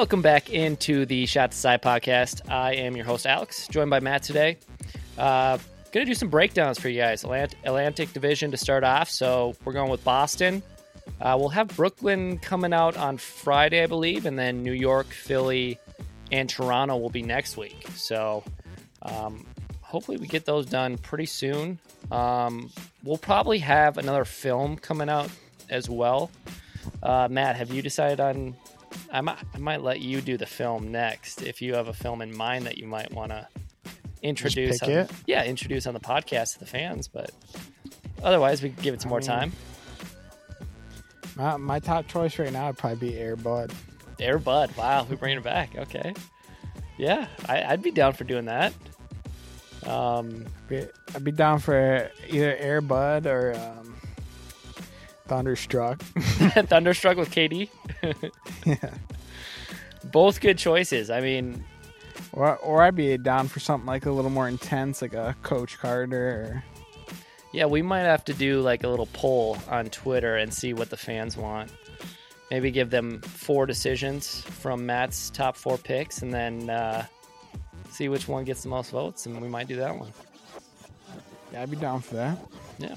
Welcome back into the Shot to Side podcast. I am your host, Alex, joined by Matt today. Uh, gonna do some breakdowns for you guys. Atlant- Atlantic Division to start off. So we're going with Boston. Uh, we'll have Brooklyn coming out on Friday, I believe, and then New York, Philly, and Toronto will be next week. So um, hopefully we get those done pretty soon. Um, we'll probably have another film coming out as well. Uh, Matt, have you decided on? I might, I might let you do the film next if you have a film in mind that you might want to introduce. on, it? Yeah, introduce on the podcast to the fans. But otherwise, we can give it some more mean- time. My, my top choice right now would probably be Air Bud. Air Bud. Wow, we bring it back. Okay. Yeah, I, I'd be down for doing that. Um, Be- I'd be down for either Air Bud or um, Thunderstruck. Thunderstruck with KD. yeah. Both good choices. I mean, Or, or I'd be down for something like a little more intense, like a Coach Carter. yeah, we might have to do like a little poll on Twitter and see what the fans want. Maybe give them four decisions from Matt's top four picks, and then uh, see which one gets the most votes, and we might do that one. Yeah, I'd be down for that. Yeah.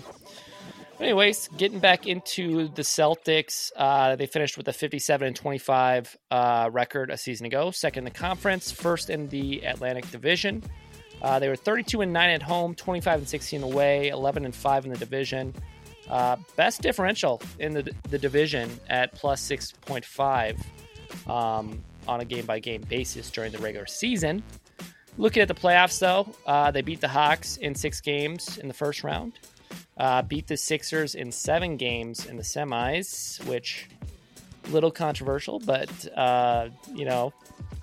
Anyways, getting back into the Celtics, uh, they finished with a 57 and 25 uh, record a season ago, second in the conference, first in the Atlantic Division. Uh, they were 32 and 9 at home, 25 and 16 away, 11 and 5 in the division. Uh, best differential in the, the division at plus 6.5 um, on a game by game basis during the regular season. Looking at the playoffs, though, uh, they beat the Hawks in six games in the first round uh, beat the Sixers in seven games in the semis, which little controversial, but uh, you know,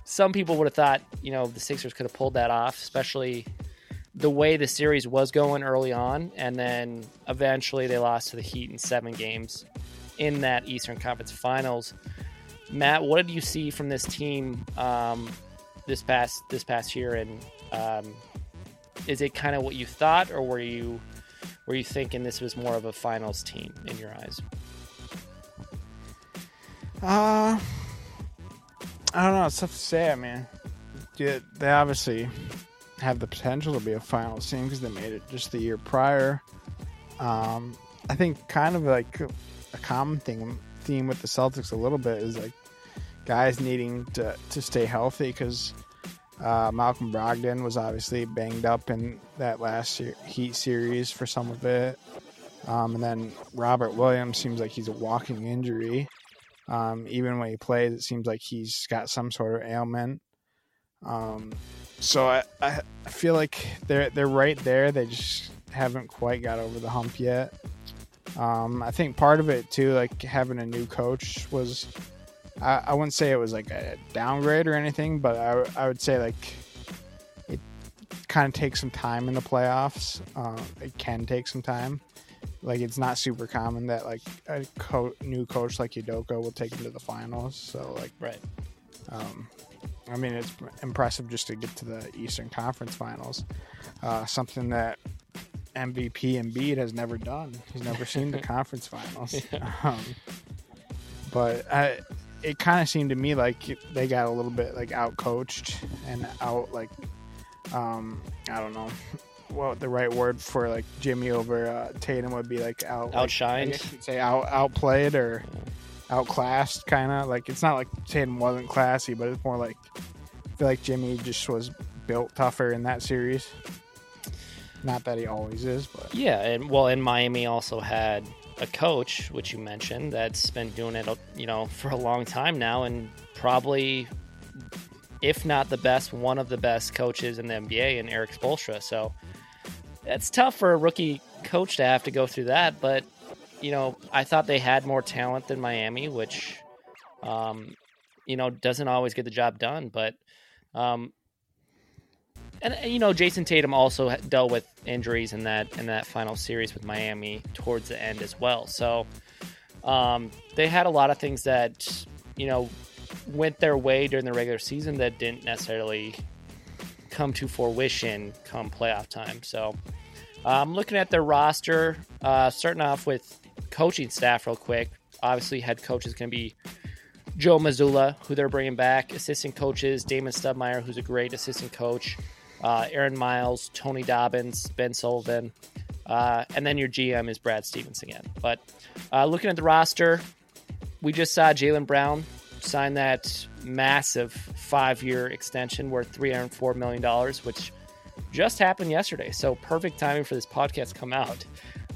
some people would have thought you know the Sixers could have pulled that off, especially the way the series was going early on, and then eventually they lost to the Heat in seven games in that Eastern Conference Finals. Matt, what did you see from this team um, this past this past year, and um, is it kind of what you thought, or were you were you thinking this was more of a finals team in your eyes? Uh, I don't know. It's tough to say. I mean, yeah, they obviously have the potential to be a finals team because they made it just the year prior. Um, I think kind of like a common thing theme with the Celtics a little bit is like guys needing to to stay healthy because uh, Malcolm Brogdon was obviously banged up in that last Heat series for some of it. Um, and then Robert Williams seems like he's a walking injury. Um, even when he plays, it seems like he's got some sort of ailment. Um, so I, I, I feel like they're they're right there. They just haven't quite got over the hump yet. Um, I think part of it too, like having a new coach, was I, I wouldn't say it was like a downgrade or anything, but I, I would say like it kind of takes some time in the playoffs. Uh, it can take some time. Like it's not super common that like a co- new coach like Udoka will take him to the finals. So like, Right. um, I mean, it's impressive just to get to the Eastern Conference Finals. Uh, something that MVP Embiid has never done. He's never seen the conference finals. Um, but I, it kind of seemed to me like they got a little bit like out coached and out like um, I don't know what the right word for like Jimmy over uh, Tatum would be like out like, Outshined? Guess you'd say out outplayed or outclassed kind of like it's not like Tatum wasn't classy, but it's more like I feel like Jimmy just was built tougher in that series. Not that he always is, but Yeah, and well, and Miami also had a coach, which you mentioned, that's been doing it, you know, for a long time now, and probably, if not the best, one of the best coaches in the NBA, in Erik Spoelstra. So it's tough for a rookie coach to have to go through that. But you know, I thought they had more talent than Miami, which, um, you know, doesn't always get the job done. But um, and you know, Jayson Tatum also dealt with injuries in that in that final series with Miami towards the end as well. So um, they had a lot of things that you know went their way during the regular season that didn't necessarily come to fruition come playoff time. So I'm um, looking at their roster, uh, starting off with coaching staff real quick. Obviously, head coach is going to be Joe Mazzulla, who they're bringing back, assistant coaches Damon Stoudamire, who's a great assistant coach, uh, Aaron Miles, Tony Dobbins, Ben Sullivan, uh, and then your GM is Brad Stevens again. But uh, looking at the roster, we just saw Jaylen Brown sign that massive five-year extension worth $304 million, which just happened yesterday. So perfect timing for this podcast to come out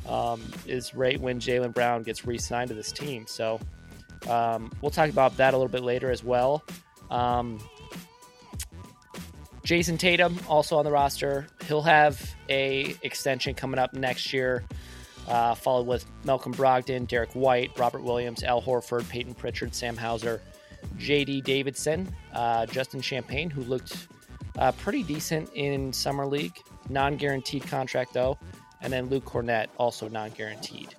um, is right when Jaylen Brown gets re-signed to this team. So um, we'll talk about that a little bit later as well. Um, Jayson Tatum also on the roster. He'll have a extension coming up next year, uh, followed with Malcolm Brogdon, Derrick White, Robert Williams, Al Horford, Payton Pritchard, Sam Hauser, J.D. Davison, uh, Justin Champagnie, who looked uh, pretty decent in summer league, non-guaranteed contract though, and then Luke Kornet also non-guaranteed.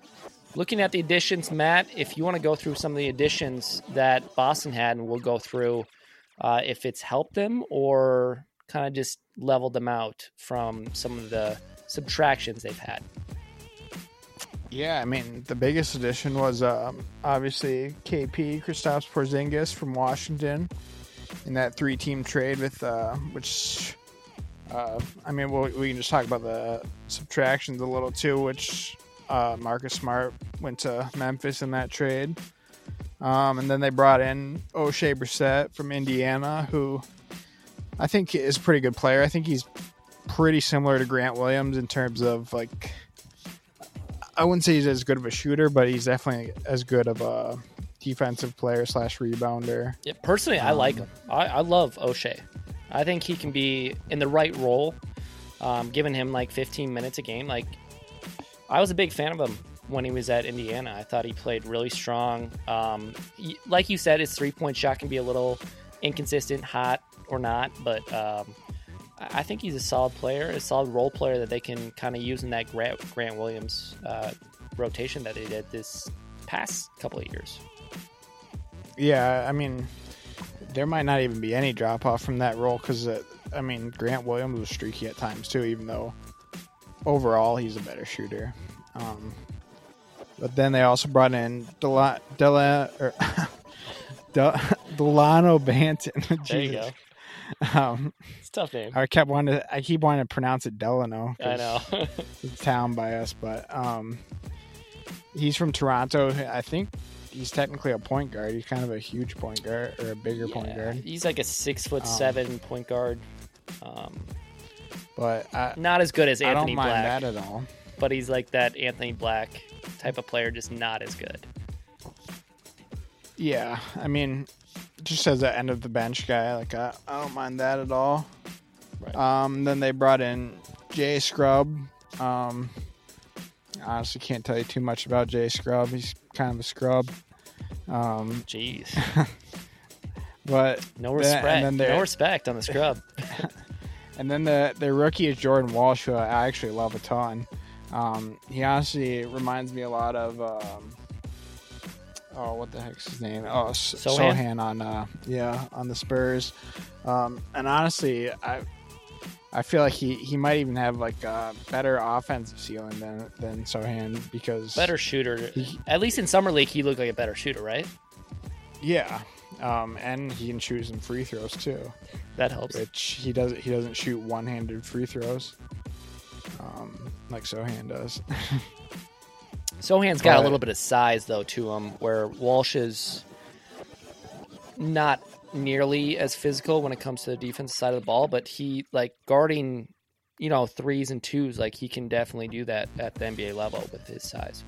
Looking at the additions, Matt, if you want to go through some of the additions that Boston had, and we'll go through uh, if it's helped them or kind of just leveled them out from some of the subtractions they've had. Yeah, I mean the biggest addition was um, obviously KP Kristaps Porzingis from Washington in that three-team trade with uh, which uh, I mean we'll, we can just talk about the subtractions a little too, which uh, Marcus Smart went to Memphis in that trade. Um, and then they brought in Oshae Brissett from Indiana, who I think is a pretty good player. I think he's pretty similar to Grant Williams in terms of like I wouldn't say he's as good of a shooter, but he's definitely as good of a defensive player slash rebounder. Yeah, personally, I like him. I, I love Oshae. I think he can be in the right role, um, giving him like 15 minutes a game. Like I was a big fan of him when he was at Indiana. I thought he played really strong. Um, he, like you said, his three point shot can be a little inconsistent, hot or not, but um, I think he's a solid player, a solid role player that they can kind of use in that Grant, Grant Williams uh, rotation that they did this past couple of years. Yeah, I mean, there might not even be any drop off from that role because, uh, I mean, Grant Williams was streaky at times too, even though overall he's a better shooter. Um, but then they also brought in Dela, Dela, or Del, Dalano Banton. There you go. Um, It's a tough name. I kept wanting to, I keep wanting to pronounce it Delano. I know. It's a town by us, but um, he's from Toronto. I think he's technically a point guard. He's kind of a huge point guard or a bigger point guard. He's like a six foot Um, seven point guard. Um, But I, not as good as I Anthony don't mind Black, that at all. but he's like that Anthony Black type of player, just not as good. Yeah, I mean, just as an end of the bench guy, like I, I don't mind that at all. Right. Um, then they brought in Jay Scrubb. Um, honestly, can't tell you too much about Jay Scrubb. He's kind of a scrub. Um, Jeez, but no respect. and then no respect on the scrub. And then the the rookie is Jordan Walsh, who I actually love a ton. Um, he honestly reminds me a lot of um, oh, what the heck's his name? Oh, S- Sochan? Sochan on uh, yeah on the Spurs. Um, and honestly, I I feel like he, he might even have like a better offensive ceiling than than Sochan because better shooter. He- At least in summer league, he looked like a better shooter, right? Yeah, um, and he can shoot some free throws too. That helps. which he does he doesn't shoot one-handed free throws um, like Sochan does. Sochan's got a little bit of size though to him, where Walsh is not nearly as physical when it comes to the defensive side of the ball, but he like guarding, you know, threes and twos, like he can definitely do that at the NBA level with his size.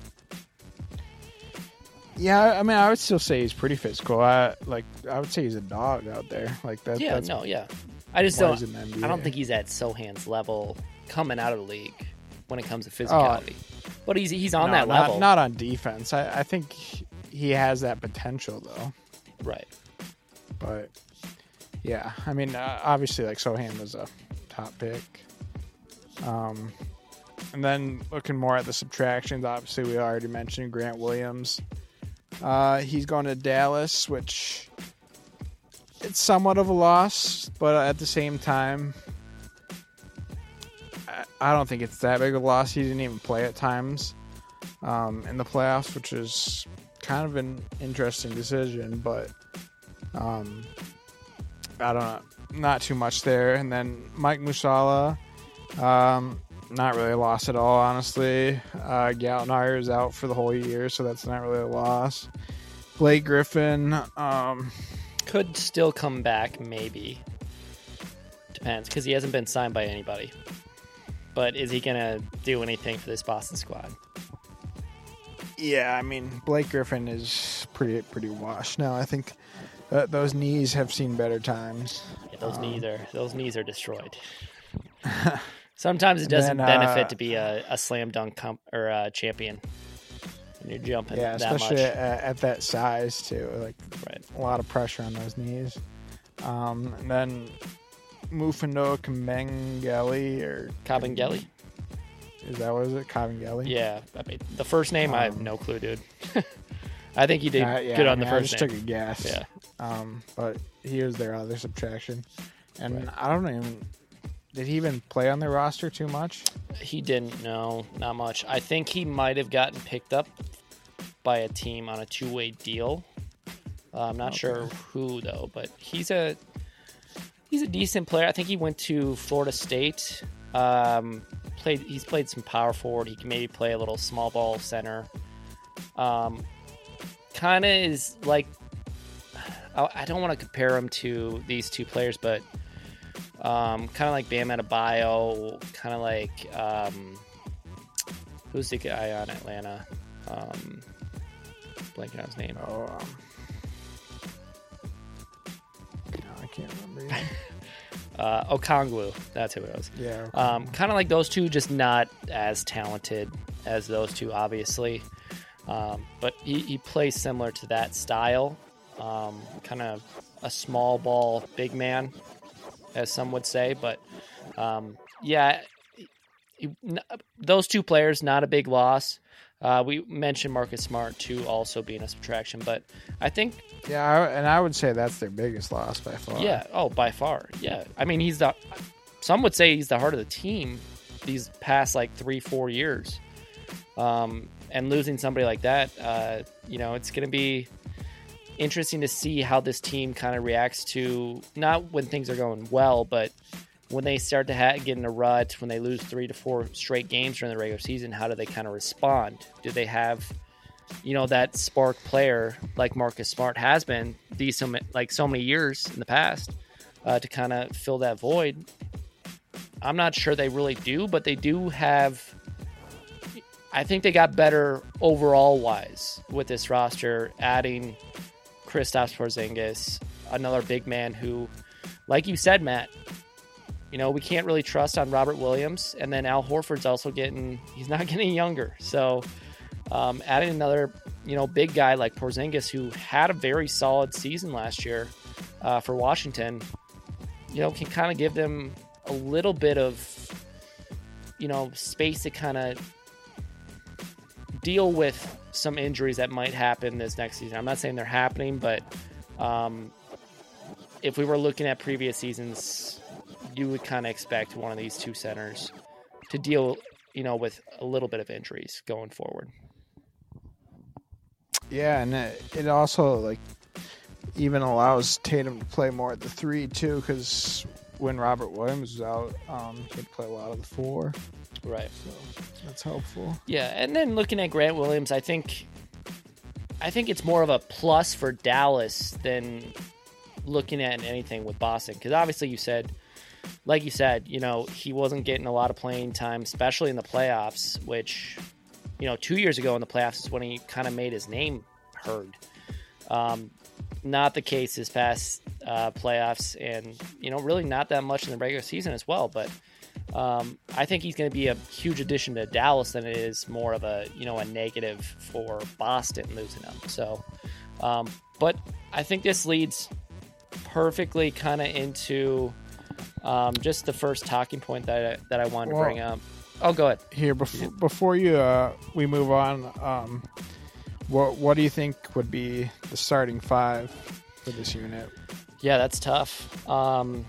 yeah, I mean, I would still say he's pretty physical. I like I would say he's a dog out there. Like that. yeah, that's no, yeah. I just don't. he's in the NBA. I don't think he's at Sochan's level coming out of the league when it comes to Oh. But he's he's on No, that not, level, Not on defense. I, I think he has that potential though. right? But yeah, I mean, uh, obviously, like Sochan was a top pick. Um, and then looking more at the subtractions, obviously we already mentioned Grant Williams. Uh, he's going to Dallas, which it's somewhat of a loss, but at the same time, I, don't think it's that big of a loss. He didn't even play at times um, in the playoffs, which is kind of an interesting decision, but Um, I don't know, not too much there. And then Mike Muscala, um, not really a loss at all, honestly. Uh, Gallinari is out for the whole year, so that's not really a loss. Blake Griffin, um, Could still come back, maybe. Depends, because he hasn't been signed by anybody. But is he gonna do anything for this Boston squad? yeah, I mean Blake Griffin is pretty pretty washed now. I think uh, those knees have seen better times. Yeah, those Um, knees are those knees are destroyed. Sometimes it doesn't Then, benefit uh, to be a, a slam dunk comp, or a champion. When you're jumping Yeah, that especially much, at, at that size too. Like right? a lot of pressure on those knees. Um, and then Mufano Kamengeli or Kabengele? is that what is it? Kabengeli? Yeah, I mean the first name I have Um, no clue, dude. I think he did Uh, yeah, good I on mean, the I first just name. took a guess. Yeah, Um, but he was their other subtraction, and Right. I don't even. Did he even play on their roster too much? he didn't. No, not much. I think he might have gotten picked up by a team on a two-way deal. Uh, I'm not Okay. sure who though, but he's a he's a decent player. I think he went to Florida State. Um, played. He's played some power forward. He can maybe play a little small ball center. Um, kind of is like I, I don't want to compare him to these two players, but um, kind of like Bam Adebayo, kind of like um, who's the guy on Atlanta? Um, blanking on his name. Oh, um, can't remember. Uh, Okongwu, that's who it was. yeah. Um, kind of like those two, just not as talented as those two, obviously. Um, but he, he plays similar to that style. Um, kind of a small ball, big man, as some would say. But um, yeah, he- those two players, not a big loss. Uh, we mentioned Marcus Smart too, also being a subtraction. But I think yeah, I, and I would say that's their biggest loss by far. yeah. Oh, by far. Yeah. I mean, he's the. Some would say he's the heart of the team these past like three, four years. Um, and losing somebody like that, uh, you know, it's going to be interesting to see how this team kind of reacts to not when things are going well, but when they start to ha- get in a rut, when they lose three to four straight games during the regular season, how do they kind of respond? Do they have you know that spark player like Marcus Smart has been these so like so many years in the past uh, to kind of fill that void. I'm not sure they really do, but they do have. I think they got better overall wise with this roster, adding Kristaps Porzingis, another big man who, like you said, Matt. You know, we can't really trust on Robert Williams, and then Al Horford's also getting. He's not getting younger, so um, adding another, you know, big guy like Porzingis, who had a very solid season last year uh, for Washington, you know, can kind of give them a little bit of, you know, space to kind of deal with some injuries that might happen this next season. I'm not saying they're happening, but um, if we were looking at previous seasons, you would kind of expect one of these two centers to deal, you know, with a little bit of injuries going forward. Yeah, and it, also like even allows Tatum to play more at the three too, because when Robert Williams was out, um, he'd play a lot of the four, Right. so that's helpful. Yeah, and then looking at Grant Williams, I think I think it's more of a plus for Dallas than looking at anything with Boston because obviously you said like you said, you know, he wasn't getting a lot of playing time, especially in the playoffs, which, you know, two years ago in the playoffs is when he kind of made his name heard. Um, not the case this past uh, playoffs, and, you know, really not that much in the regular season as well. But um, I think he's going to be a huge addition to Dallas than it is more of a, you know, a negative for Boston losing him. So, um, but I think this leads perfectly kind of into um, just the first talking point that I, that I wanted Well- to bring up. Oh, go ahead. Here before before you uh, we move on, um, what what do you think would be the starting five for this unit? Yeah, that's tough. Um,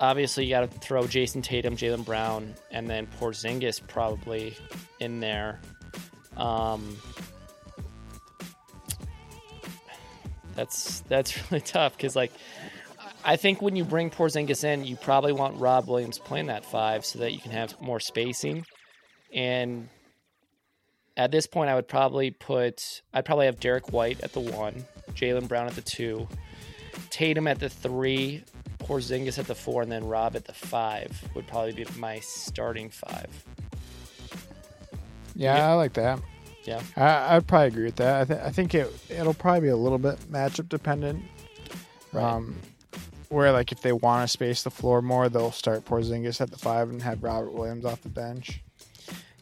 obviously, you got to throw Jayson Tatum, Jaylen Brown, and then Porzingis probably in there. Um, That's that's really tough because like I think when you bring Porzingis in, you probably want Rob Williams playing that five so that you can have more spacing. And at this point, I would probably put I'd probably have Derrick White at the one, Jaylen Brown at the two, Tatum at the three, Porzingis at the four, and then Rob at the five would probably be my starting five. Yeah, Yeah. I like that. Yeah. I, I'd probably agree with that. I, th- I think it it'll probably be a little bit matchup dependent. Right. Um, where like if they want to space the floor more, they'll start Porzingis at the five and have Robert Williams off the bench.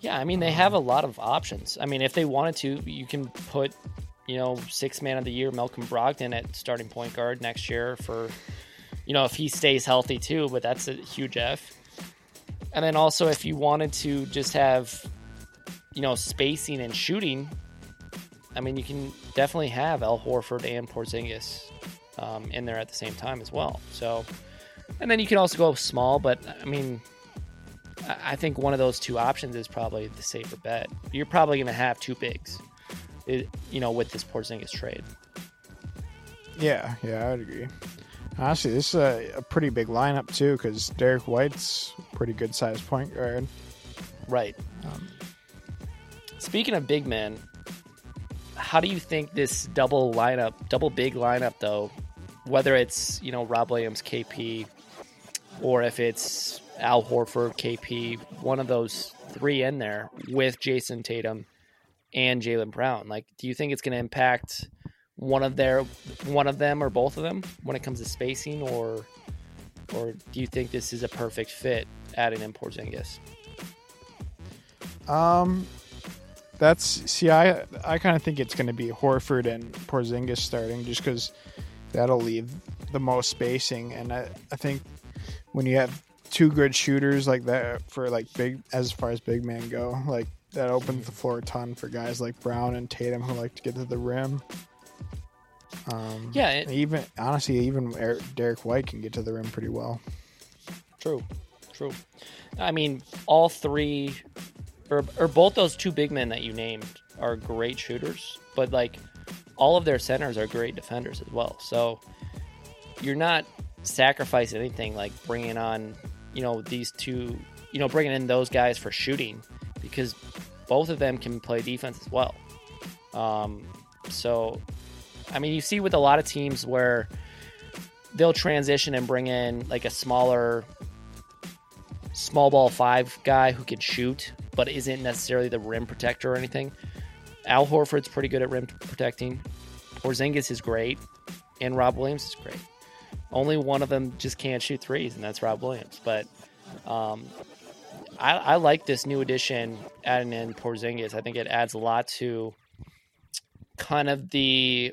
Yeah, I mean they have a lot of options. I mean, if they wanted to, you can put, you know, six man of the year Malcolm Brogdon at starting point guard next year for, you know, if he stays healthy too. But that's a huge F. And then also, if you wanted to just have, you know, spacing and shooting, I mean, you can definitely have Al Horford and Porzingis um, in there at the same time as well. So, and then you can also go small, but I mean, I think one of those two options is probably the safer bet. You're probably going to have two bigs, you know, with this Porzingis trade. Yeah, yeah, I would agree. Honestly, this is a, a pretty big lineup too, because Derrick White's a pretty good sized point guard. Right. Um, Speaking of big men, how do you think this double lineup, double big lineup, though, whether it's you know Rob Williams, KP, or if it's Al Horford, KP, one of those three in there with Jayson Tatum and Jaylen Brown, like, do you think it's going to impact one of their one of them or both of them when it comes to spacing, or or do you think this is a perfect fit adding in Porzingis? Um, that's see, I I kind of think it's going to be Horford and Porzingis starting, just because that'll leave the most spacing, and I I think when you have two good shooters like that for like big as far as big men go, like that opens the floor a ton for guys like Brown and Tatum who like to get to the rim. Um, Yeah, it- even honestly, even Er- Derrick White can get to the rim pretty well. True, true. I mean, all three, or, or both those two big men that you named are great shooters, but like all of their centers are great defenders as well. So you're not sacrificing anything like bringing on, you know, these two, you know, bringing in those guys for shooting because both of them can play defense as well. Um, so, I mean, you see with a lot of teams where they'll transition and bring in like a smaller small ball five guy who can shoot but isn't necessarily the rim protector or anything. Al Horford's pretty good at rim protecting. Porzingis is great, and Rob Williams is great. Only one of them just can't shoot threes, and that's Rob Williams. But um, I, I like this new addition adding in Porzingis. I think it adds a lot to kind of the,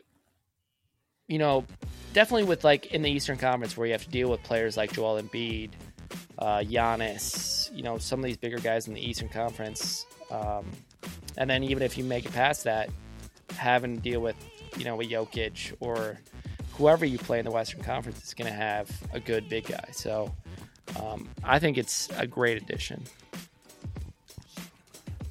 you know, definitely with like in the Eastern Conference where you have to deal with players like Joel Embiid, uh, Giannis, you know, some of these bigger guys in the Eastern Conference. Um, and then even if you make it past that, having to deal with, you know, a Jokic or whoever you play in the Western Conference is going to have a good big guy. So um, I think it's a great addition.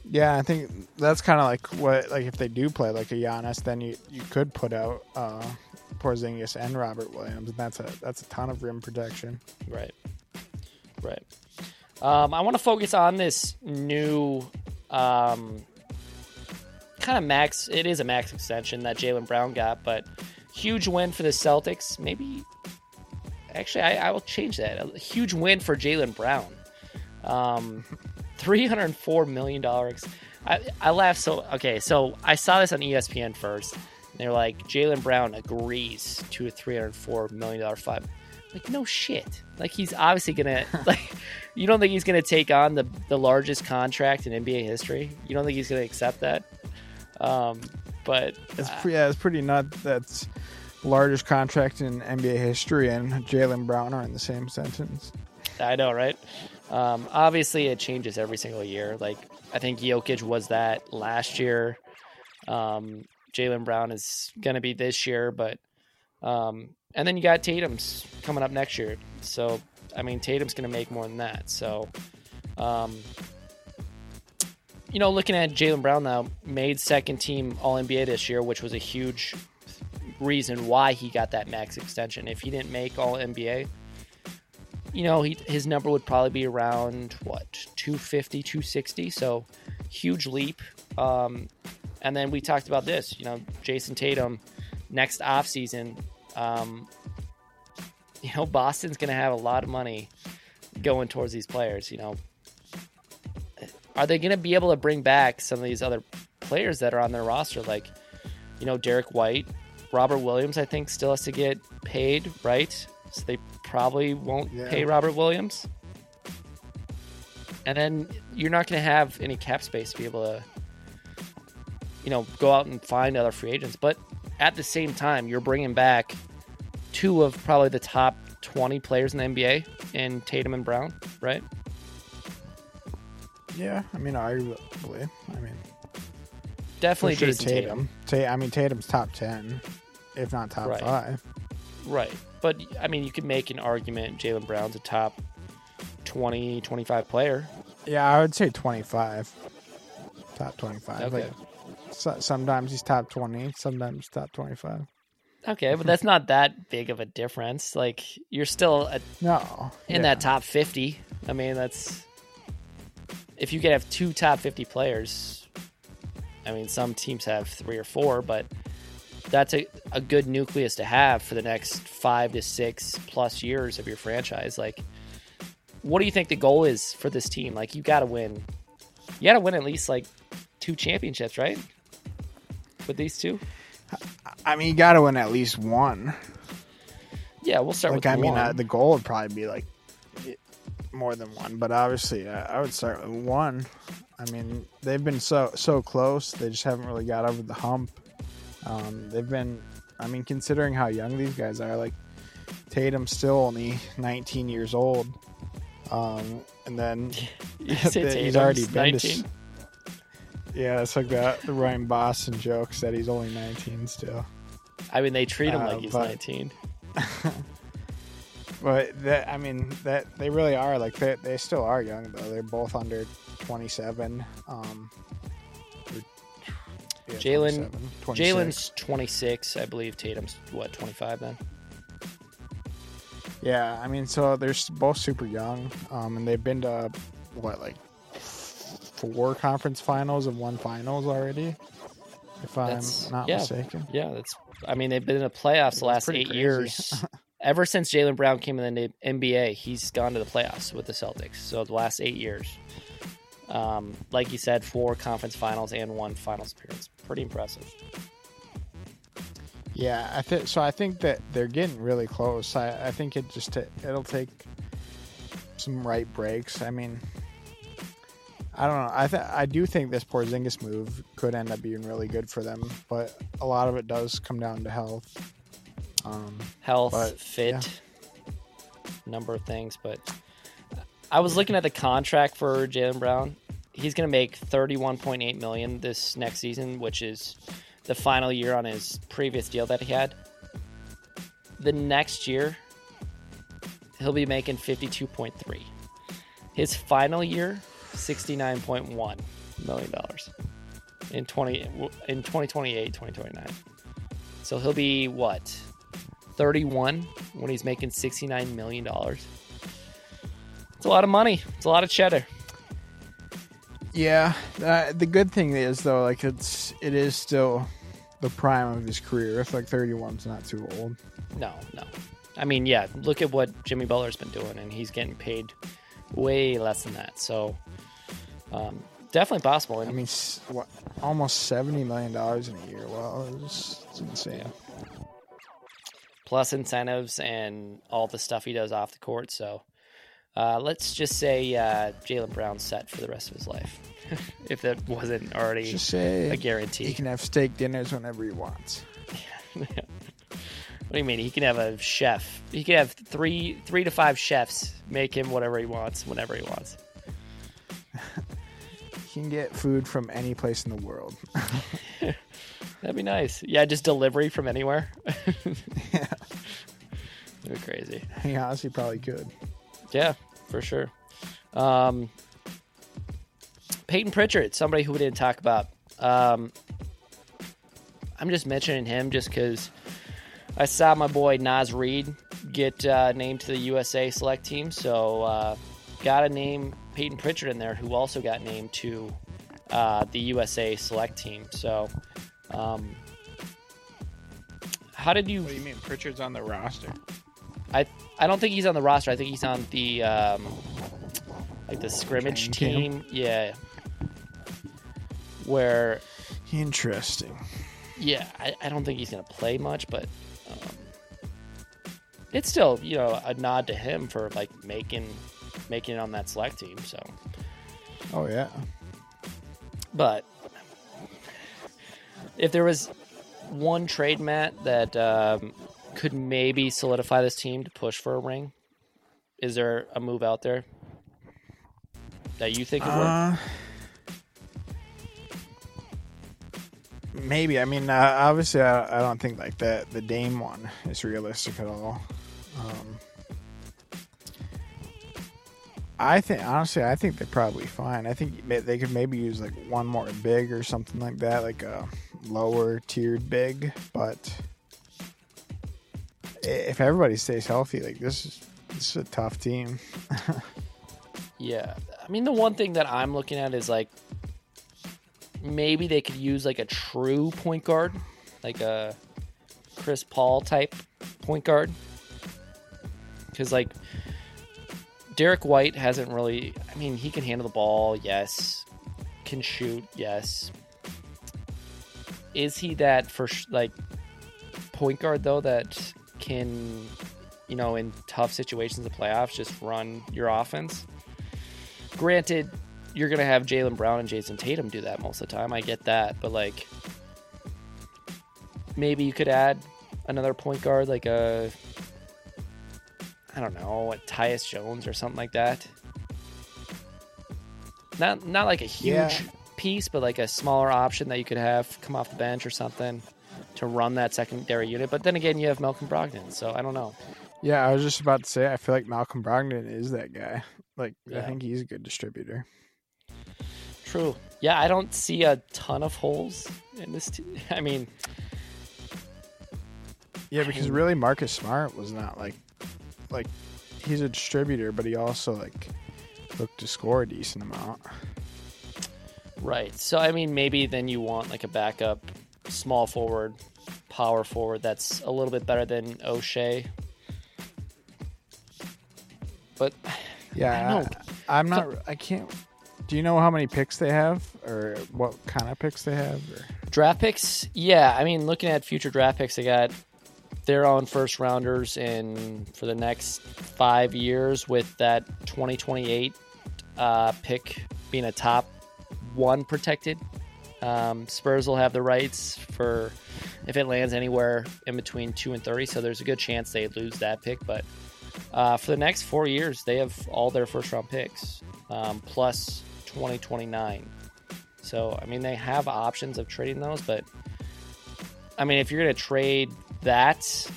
Yeah, I think that's kind of like what like if they do play like a Giannis, then you you could put out uh, Porzingis and Robert Williams, and that's a that's a ton of rim protection. Right. Right. Um, I want to focus on this new um, kind of max. It is a max extension that Jaylen Brown got, but huge win for the Celtics. Maybe, actually, I, I will change that. A huge win for Jaylen Brown. Um, $304 million. I, I laughed so. Okay, so I saw this on ESPN first. They're like, Jaylen Brown agrees to a $304 million five. Like, no shit. Like, he's obviously to, like, you don't think he's to take on the, the largest contract in NBA history? You don't think he's to accept that? Um, but It's pre- yeah, it's pretty nuts. That's largest contract in NBA history, and Jaylen Brown are in the same sentence. I know, right? Um, obviously, it changes every single year. Like I think Jokic was that last year. Um, Jaylen Brown is going to be this year, but um, and then you got Tatum's coming up next year. So I mean, Tatum's going to make more than that. So, um, you know, looking at Jaylen Brown now, made second team All NBA this year, which was a huge, reason why he got that max extension. If he didn't make All NBA, you know, he, his number would probably be around what 250, 260. So huge leap. Um, and then we talked about this. You know, Jayson Tatum next offseason. Um, you know, Boston's going to have a lot of money going towards these players. You know, are they going to be able to bring back some of these other players that are on their roster, like you know Derrick White, Robert Williams? I think still has to get paid, right? So they probably won't Yeah. pay Robert Williams. And then you're not going to have any cap space to be able to, you know, go out and find other free agents. But at the same time, you're bringing back two of probably the top 20 players in the NBA in Tatum and Brown, right? Yeah, I mean, arguably. I mean, Definitely sure Jayson Tatum. Tatum. Ta- I mean, Tatum's top ten, if not top Right. five. Right. But, I mean, you could make an argument Jaylen Brown's a top 20, 25 player. Yeah, I would say twenty-five. Top twenty-five. Okay. Like, so, sometimes he's top twenty. Sometimes top twenty-five. Okay, but that's not that big of a difference. Like, you're still a No, in yeah. that top 50. I mean, that's if you could have two top 50 players. I mean, some teams have three or four, but that's a, a good nucleus to have for the next five to six plus years of your franchise. Like, what do you think the goal is for this team? Like, you got to win. You got to win at least like two championships, right? With these two? I mean, you got to win at least one. Yeah, we'll start Like, I mean, uh, the goal would probably be like more than one, but obviously, I would start with one. I mean, they've been so so close. They just haven't really got over the hump. Um, they've been. I mean, considering how young these guys are, like Tatum's still only 19 years old, um, and then he's already been 19? s- yeah, it's like that the Ryan Boston jokes that he's only 19 still. I mean, they treat him Uh, like he's but- 19. But that I mean that they really are like they they still are young though. They're both under 27. Um, yeah, Jaylen- Jaylen's 26, I believe. Tatum's what 25 then? yeah. I mean, so they're both super young, um, and they've been to what like four conference finals and one finals already, if That's- I'm not yeah. mistaken. Yeah, that's. I mean, they've been in the playoffs the last eight crazy. years. Ever since Jaylen Brown came in the NBA, he's gone to the playoffs with the Celtics. So the last eight years, um, like you said, four conference finals and one finals appearance. Pretty impressive. Yeah, I think so. I think that they're getting really close. I, I think it just ta- it'll take some right breaks. I mean, I don't know. I th- I do think this Porzingis move could end up being really good for them, but a lot of it does come down to health. Um, Health, But, fit, number of things. But I was looking at the contract for Jaylen Brown. He's going to make 31.8 million this next season, which is the final year on his previous deal that he had. The next year, he'll be making 52.3. His final year, 69.1 million dollars in 20 in 2028, 2029. So he'll be what? 31 when he's making 69 million dollars. It's a lot of money. It's a lot of cheddar. yeah, uh, the good thing is though, like it's it is still the prime of his career. If like 31's not too old. No, no. I mean, yeah, look at what Jimmy Butler's been doing, and he's getting paid way less than that. So, um, definitely possible. And I mean, what almost 70 million dollars in a year. Well, it's, it's insane. Plus incentives and all the stuff he does off the court. So, uh, let's just say uh, Jaylen Brown's set for the rest of his life, if that wasn't already a he can have steak dinners whenever he wants. What do you mean? He can have a chef. He can have three, three to five chefs make him whatever he wants, whenever he wants. Can get food from any place in the world. That'd be nice. Yeah, just delivery from anywhere. yeah. That'd be crazy. He honestly probably could. Yeah, for sure. Um, Payton Pritchard, somebody who we didn't talk about. Um, I'm just mentioning him just because I saw my boy Naz Reid get uh, named to the USA select team, so uh, got to name Payton Pritchard in there, who also got named to uh, the USA select team. So, um, how did you? What do you mean? Pritchard's on the roster. I I don't think he's on the roster. I think he's on the um, like the scrimmage Training team. Yeah, where Interesting. yeah, I, I don't think he's gonna play much, but um, it's still you know a nod to him for like making making it on that select team. So, Oh yeah. but if there was one trade, Matt, that um, could maybe solidify this team to push for a ring, is there a move out there that you think would work? Uh, maybe. I mean, uh, obviously, I, I don't think like that. The Dame one is realistic at all. Um, I think honestly, I think they're probably fine. I think they could maybe use like one more big or something like that, like a lower tiered big. But if everybody stays healthy, like this is this is a tough team. Yeah. I mean, the one thing that I'm looking at is like maybe they could use like a true point guard, like a Chris Paul type point guard. Because like Derrick White hasn't really, I mean, he can handle the ball, yes. Can shoot, yes. Is he that for like point guard though that can, you know, in tough situations of playoffs, just run your offense? granted, you're gonna have Jaylen Brown and Jayson Tatum do that most of the time. I get that, but like, maybe you could add another point guard, like a, I don't know, a Tyus Jones or something like that. Not not like a huge Yeah. piece, but like a smaller option that you could have come off the bench or something to run that secondary unit. But then again, you have Malcolm Brogdon, so I don't know. Yeah, I was just about to say. I feel like Malcolm Brogdon is that guy. Like, I think he's a good distributor. True. Yeah, I don't see a ton of holes in this. T- I mean, Yeah, because really, Marcus Smart was not like, like, he's a distributor, but he also like looked to score a decent amount. right. So I mean, maybe then you want like a backup, small forward, power forward that's a little bit better than Oshae. But Yeah, I am not. I can't. Do you know how many picks they have, or what kind of picks they have? Or? draft picks, yeah. I mean, looking at future draft picks, they got their own first rounders in for the next five years, with that 2028 uh, pick being a top one protected. Um, Spurs will have the rights for if it lands anywhere in between two and 30. So there's a good chance they lose that pick. But uh, for the next four years, they have all their first round picks um, plus 2029. So, I mean, they have options of trading those, but I mean, if you're going to trade that,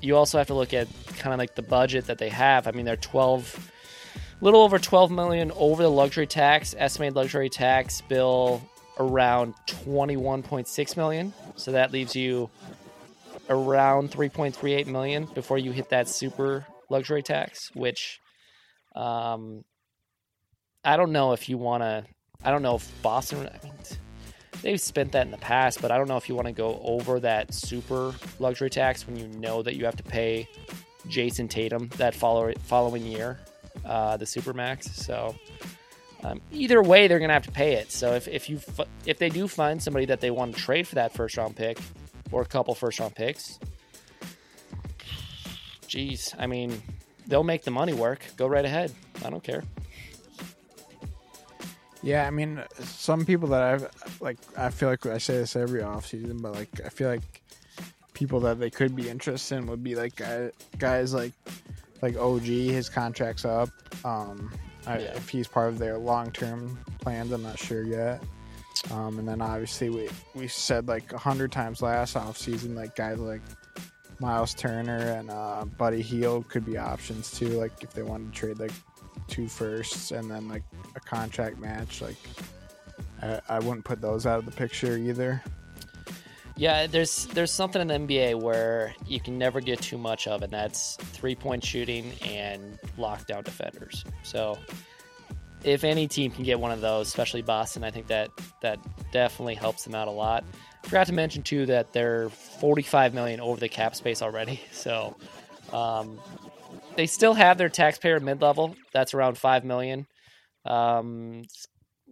you also have to look at kind of like the budget that they have. I mean, they're 12, little over 12 million over the luxury tax, estimated luxury tax bill around 21.6 million. So that leaves you around 3.38 million before you hit that super luxury tax, which um, I don't know if you want to. I don't know if Boston. I mean, they've spent that in the past, but I don't know if you want to go over that super luxury tax when you know that you have to pay Jayson Tatum that follow, following year, uh, the super max. So um, either way, they're gonna have to pay it. So if if you if they do find somebody that they want to trade for that first round pick or a couple first round picks, geez, I mean, they'll make the money work. Go right ahead. I don't care. Yeah, I mean, some people that I've like, I feel like I say this every offseason, but like, I feel like people that they could be interested in would be like guy, guys like like OG. His contract's up. Um, I, Yeah. if he's part of their long term plans, I'm not sure yet. Um, and then obviously we we said like a hundred times last offseason, like guys like Myles Turner and uh, Buddy Hield could be options too. Like if they wanted to trade like two firsts and then like a contract match, like I, I wouldn't put those out of the picture either. Yeah, there's there's something in the NBA where you can never get too much of, and that's three point shooting and lockdown defenders. So, if any team can get one of those, especially Boston, I think that that definitely helps them out a lot. Forgot to mention too that they're 45 million over the cap space already, so um, they still have their taxpayer mid level. That's around five million. Um,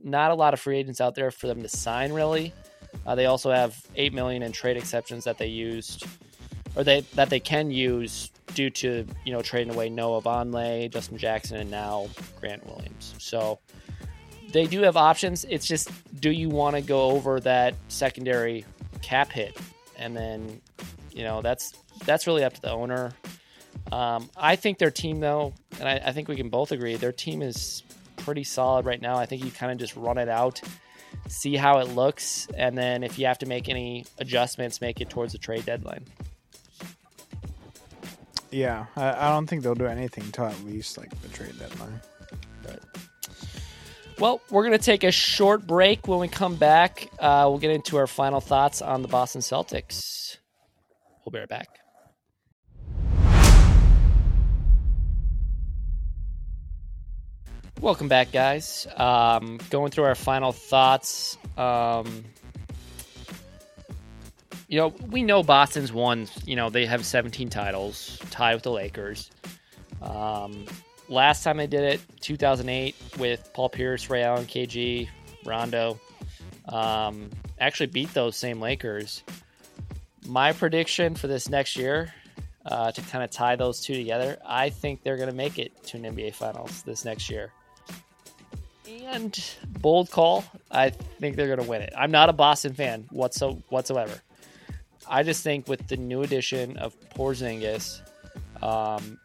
not a lot of free agents out there for them to sign, really. Uh, they also have eight million in trade exceptions that they used, or they that they can use due to you know trading away Noah Vonleh, Justin Jackson, and now Grant Williams. So they do have options. It's just do you want to go over that secondary cap hit, and then you know that's that's really up to the owner. Um, I think their team though, and I, I think we can both agree, their team is pretty solid right now. I think you kind of just run it out see how it looks, and then if you have to make any adjustments, make it towards the trade deadline. Yeah, I, I don't think they'll do anything until at least like the trade deadline. Right. Well, we're going to take a short break. When we come back, uh, we'll get into our final thoughts on the Boston Celtics. We'll be right back. Welcome back, guys. Um, going through our final thoughts. Um, you know, we know Boston's won. You know, they have 17 titles, tied with the Lakers. Um, last time they did it, 2008, with Paul Pierce, Ray Allen, KG, Rondo. Um, actually beat those same Lakers. My prediction for this next year, uh, to kind of tie those two together, I think they're going to make it to an NBA Finals this next year and bold call. I think they're going to win it. I'm not a Boston fan whatso- whatsoever. I just think with the new addition of Porzingis um,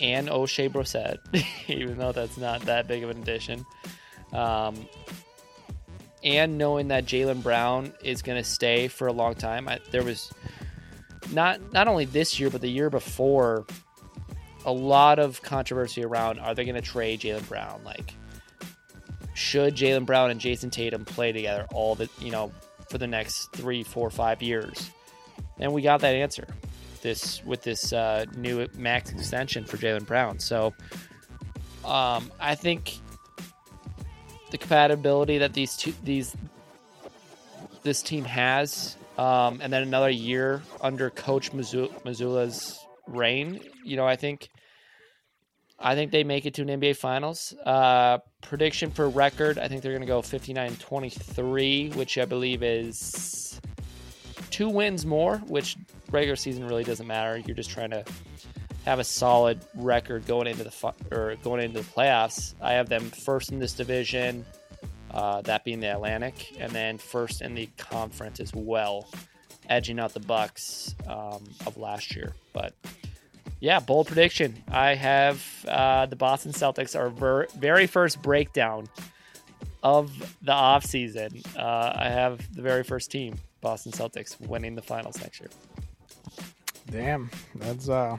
and Oshae Brissett, even though that's not that big of an addition, um, and knowing that Jaylen Brown is going to stay for a long time, I, there was not not only this year but the year before a lot of controversy around are they going to trade Jaylen Brown? Like, should Jaylen Brown and Jayson Tatum play together all the you know for the next three, four, five years? And we got that answer this with this uh, new max extension for Jaylen Brown. So um, I think the compatibility that these two these this team has, um, and then another year under Coach Mazzulla's reign, you know, I think I think they make it to an NBA Finals. Uh, prediction for record, I think they're going to go 59 23, which I believe is two wins more, which regular season really doesn't matter. You're just trying to have a solid record going into the fu- or going into the playoffs. I have them first in this division, uh, that being the Atlantic, and then first in the conference as well, edging out the Bucks um, of last year. But yeah, bold prediction. I have uh, the Boston Celtics, our ver- very first breakdown of the offseason. Uh, I have the very first team, Boston Celtics, winning the finals next year. Damn, that's uh,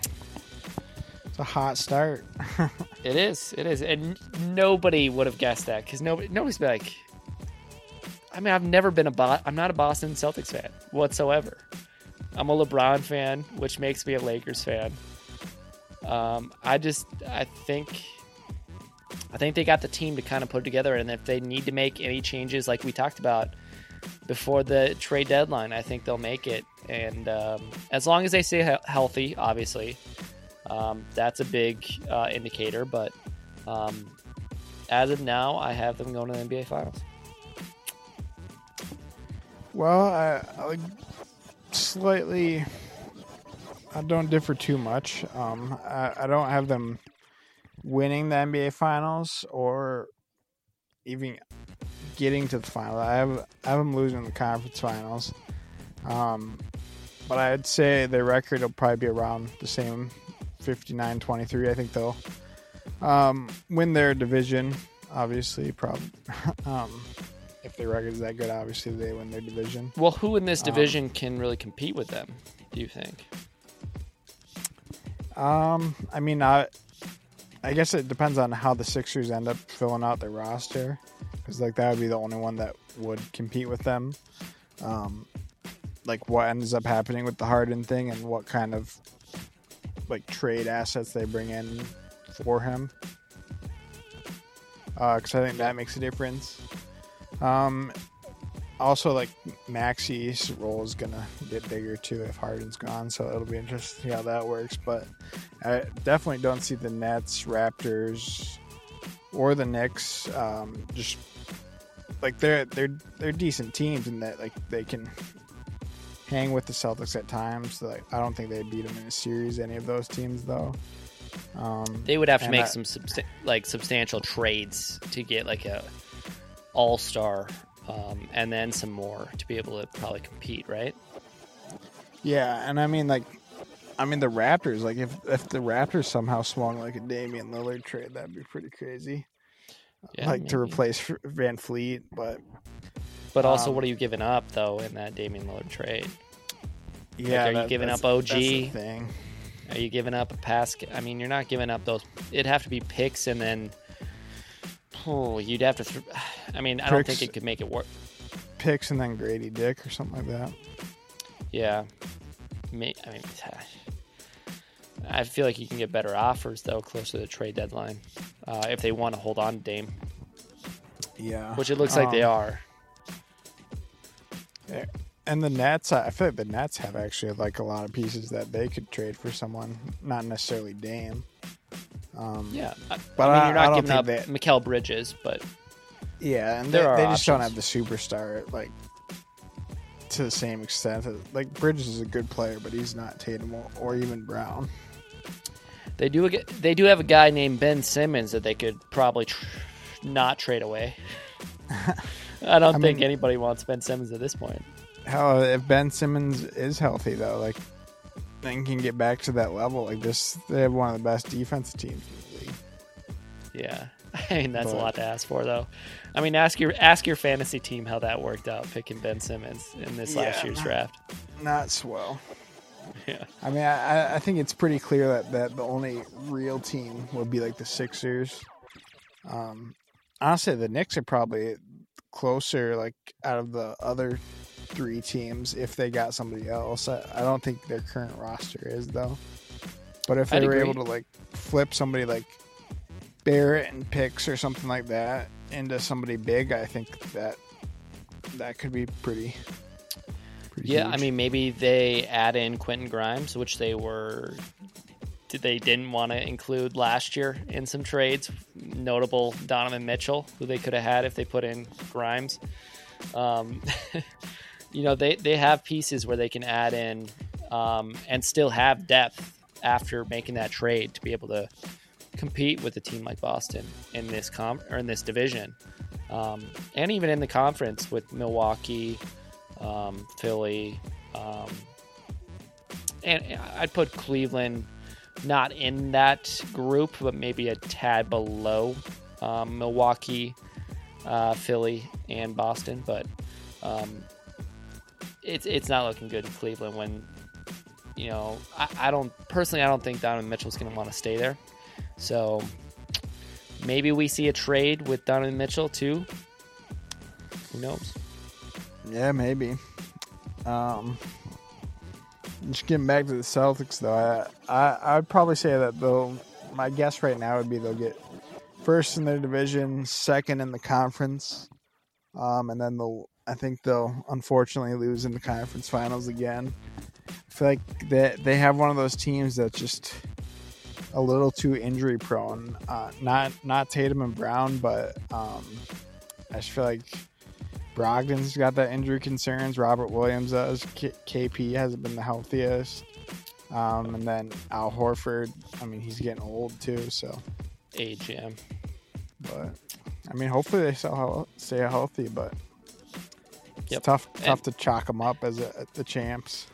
it's a hot start. it is, it is, and nobody would have guessed that because nobody, nobody's been like. I mean, I've never been a Bo- I'm not a Boston Celtics fan whatsoever. I'm a LeBron fan, which makes me a Lakers fan. Um, I just I think I think they got the team to kind of put together, and if they need to make any changes, like we talked about before the trade deadline, I think they'll make it. And um, as long as they stay he- healthy, obviously, um, that's a big uh, indicator. But um, as of now, I have them going to the NBA Finals. Well, I, I slightly I don't differ too much. Um, I, I don't have them winning the NBA Finals or even getting to the final. I have I have them losing the conference finals. Um, but I'd say their record will probably be around the same 59-23. I think they'll um, win their division. Obviously, probably. um, if their record is that good, obviously they win their division. Well, who in this um, division can really compete with them? Do you think? Um, I mean, I, I guess it depends on how the Sixers end up filling out their roster, because like that would be the only one that would compete with them. Um, like what ends up happening with the Harden thing and what kind of like trade assets they bring in for him. Because I think that makes a difference. Um, also, like Maxey's role is gonna get bigger too if Harden's gone, so it'll be interesting to see how that works. But I definitely don't see the Nets, Raptors, or the Knicks um, just like they're they're they're decent teams in that like they can hang with the Celtics at times. Like I don't think they'd beat them in a series. Any of those teams though. Um, They would have to make I- some substa- like substantial trades to get like a all star, um, and then some more to be able to probably compete, right? Yeah, and I mean like I mean the Raptors, like if if the Raptors somehow swung like a Damian Lillard trade, that'd be pretty crazy. Yeah, like to replace VanVleet, but But also, um, what are you giving up though in that Damian Lillard trade? yeah, are you giving up OG? Thing. Are you giving up a pass? I mean, you're not giving up those. It'd have to be picks, and then oh, you'd have to. Th- I mean, I don't think it could make it work. Picks and then Gradey Dick or something like that. Yeah, I mean, I feel like you can get better offers though closer to the trade deadline uh, if they want to hold on to Dame, Yeah, which it looks like they Um, are. And the Nets, I I feel like the Nets have actually like a lot of pieces that they could trade for someone, not necessarily Dame. Um, Yeah, I, but I mean, you're not giving up think they- Mikal Bridges, but Yeah, and There they, are they just don't have the superstar like to the same extent. Like Bridges is a good player, but he's not Tatum or, or even Brown. they do. a- They do have a guy named Ben Simmons that they could probably tr- not trade away. I don't I think mean- anybody wants Ben Simmons at this point. Hell, if Ben Simmons is healthy though, like then can get back to that level. Like this, they have one of the best defensive teams in the league. Yeah, I mean that's a lot to ask for, though. I mean, ask your ask your fantasy team how that worked out picking Ben Simmons in this last Yeah. year's draft. Not swell. Yeah, I mean, I, I think it's pretty clear that, that the only real team would be like the Sixers. Um, honestly, the Knicks are probably closer, like out of the other three teams, if they got somebody else. I, I don't think their current roster is though. But if they I'd were agree. able to like flip somebody like Barrett and picks or something like that into somebody big, I think that that could be pretty. pretty yeah. I mean, maybe they add in Quentin Grimes, which they were they didn't want to include last year in some trades. Notable Donovan Mitchell, who they could have had if they put in Grimes. Um, you know, they they have pieces where they can add in um, and still have depth after making that trade to be able to compete with a team like Boston in this com or in this division, um, and even in the conference with Milwaukee, um, Philly, um, and I'd put Cleveland not in that group, but maybe a tad below um, Milwaukee, uh, Philly, and Boston. But um, it's it's not looking good in Cleveland when you know I, I don't personally I don't think Donovan Mitchell's going to want to stay there. So maybe we see a trade with Donovan Mitchell too. Who knows? Yeah, maybe. Um, just getting back to the Celtics, though, I, I I'd probably say that they'll. My guess right now would be they'll get first in their division, second in the conference, um, and then they'll. I think they'll unfortunately lose in the conference finals again. I feel like they they have one of those teams that's just a little too injury prone. Uh, not not Tatum and Brown, but um, I just feel like Brogdon's got that injury concerns. Robert Williams does. K- KP hasn't been the healthiest. Um, and then Al Horford, I mean, he's getting old too. So, Age, yeah. but I mean, hopefully they still stay healthy. But it's Yep. tough, tough And- to chalk them up as a, the champs.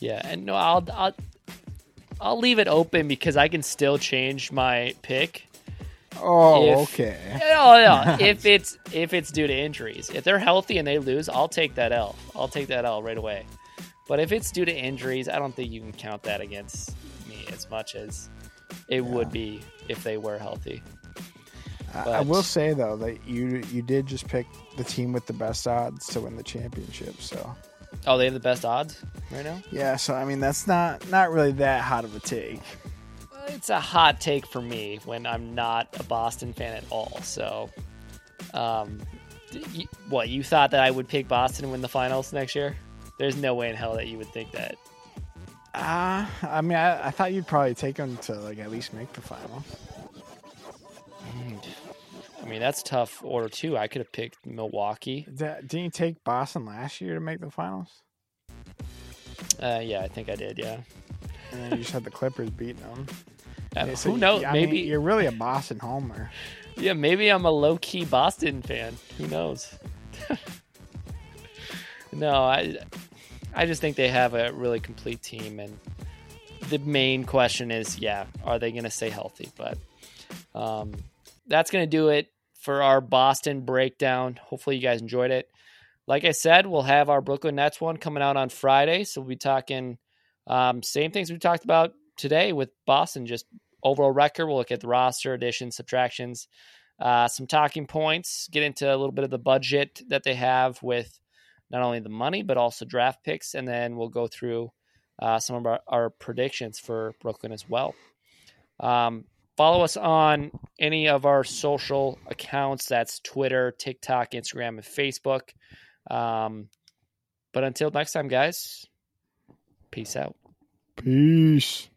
Yeah, and no, I'll I'll I'll leave it open because I can still change my pick. Oh, If- okay. No, oh, no. if it's if it's due to injuries, if they're healthy and they lose, I'll take that L. I'll take that L right away. But if it's due to injuries, I don't think you can count that against me as much as it would be if they were healthy. I, I will say though that you you did just pick the team with the best odds to win the championship. So Oh, they have the best odds right now. Yeah, so I mean that's not not really that hot of a take. It's a hot take for me when I'm not a Boston fan at all. So, um, you, what you thought that I would pick Boston to win the finals next year? There's no way in hell that you would think that. Ah, uh, I mean, I, I, thought you'd probably take them to like at least make the final. I mean, that's tough order too. I could have picked Milwaukee. That, didn't you take Boston last year to make the finals? Uh, yeah, I think I did. Yeah. And then you just had the Clippers beating them. Uh, yeah, so who knows? I maybe mean, you're really a Boston homer. Yeah, maybe I'm a low key Boston fan. Who knows? no, I, I just think they have a really complete team, and the main question is, yeah, are they going to stay healthy? But um, that's going to do it for our Boston breakdown. Hopefully, you guys enjoyed it. Like I said, we'll have our Brooklyn Nets one coming out on Friday. So we'll be talking um, same things we talked about today with Boston, just overall record. We'll look at the roster additions, subtractions, uh, some talking points, get into a little bit of the budget that they have with not only the money, but also draft picks. And then we'll go through uh, some of our, our, predictions for Brooklyn as well. Um, Follow us on any of our social accounts. That's Twitter, TikTok, Instagram, and Facebook. Um, but until next time, guys, peace out. Peace.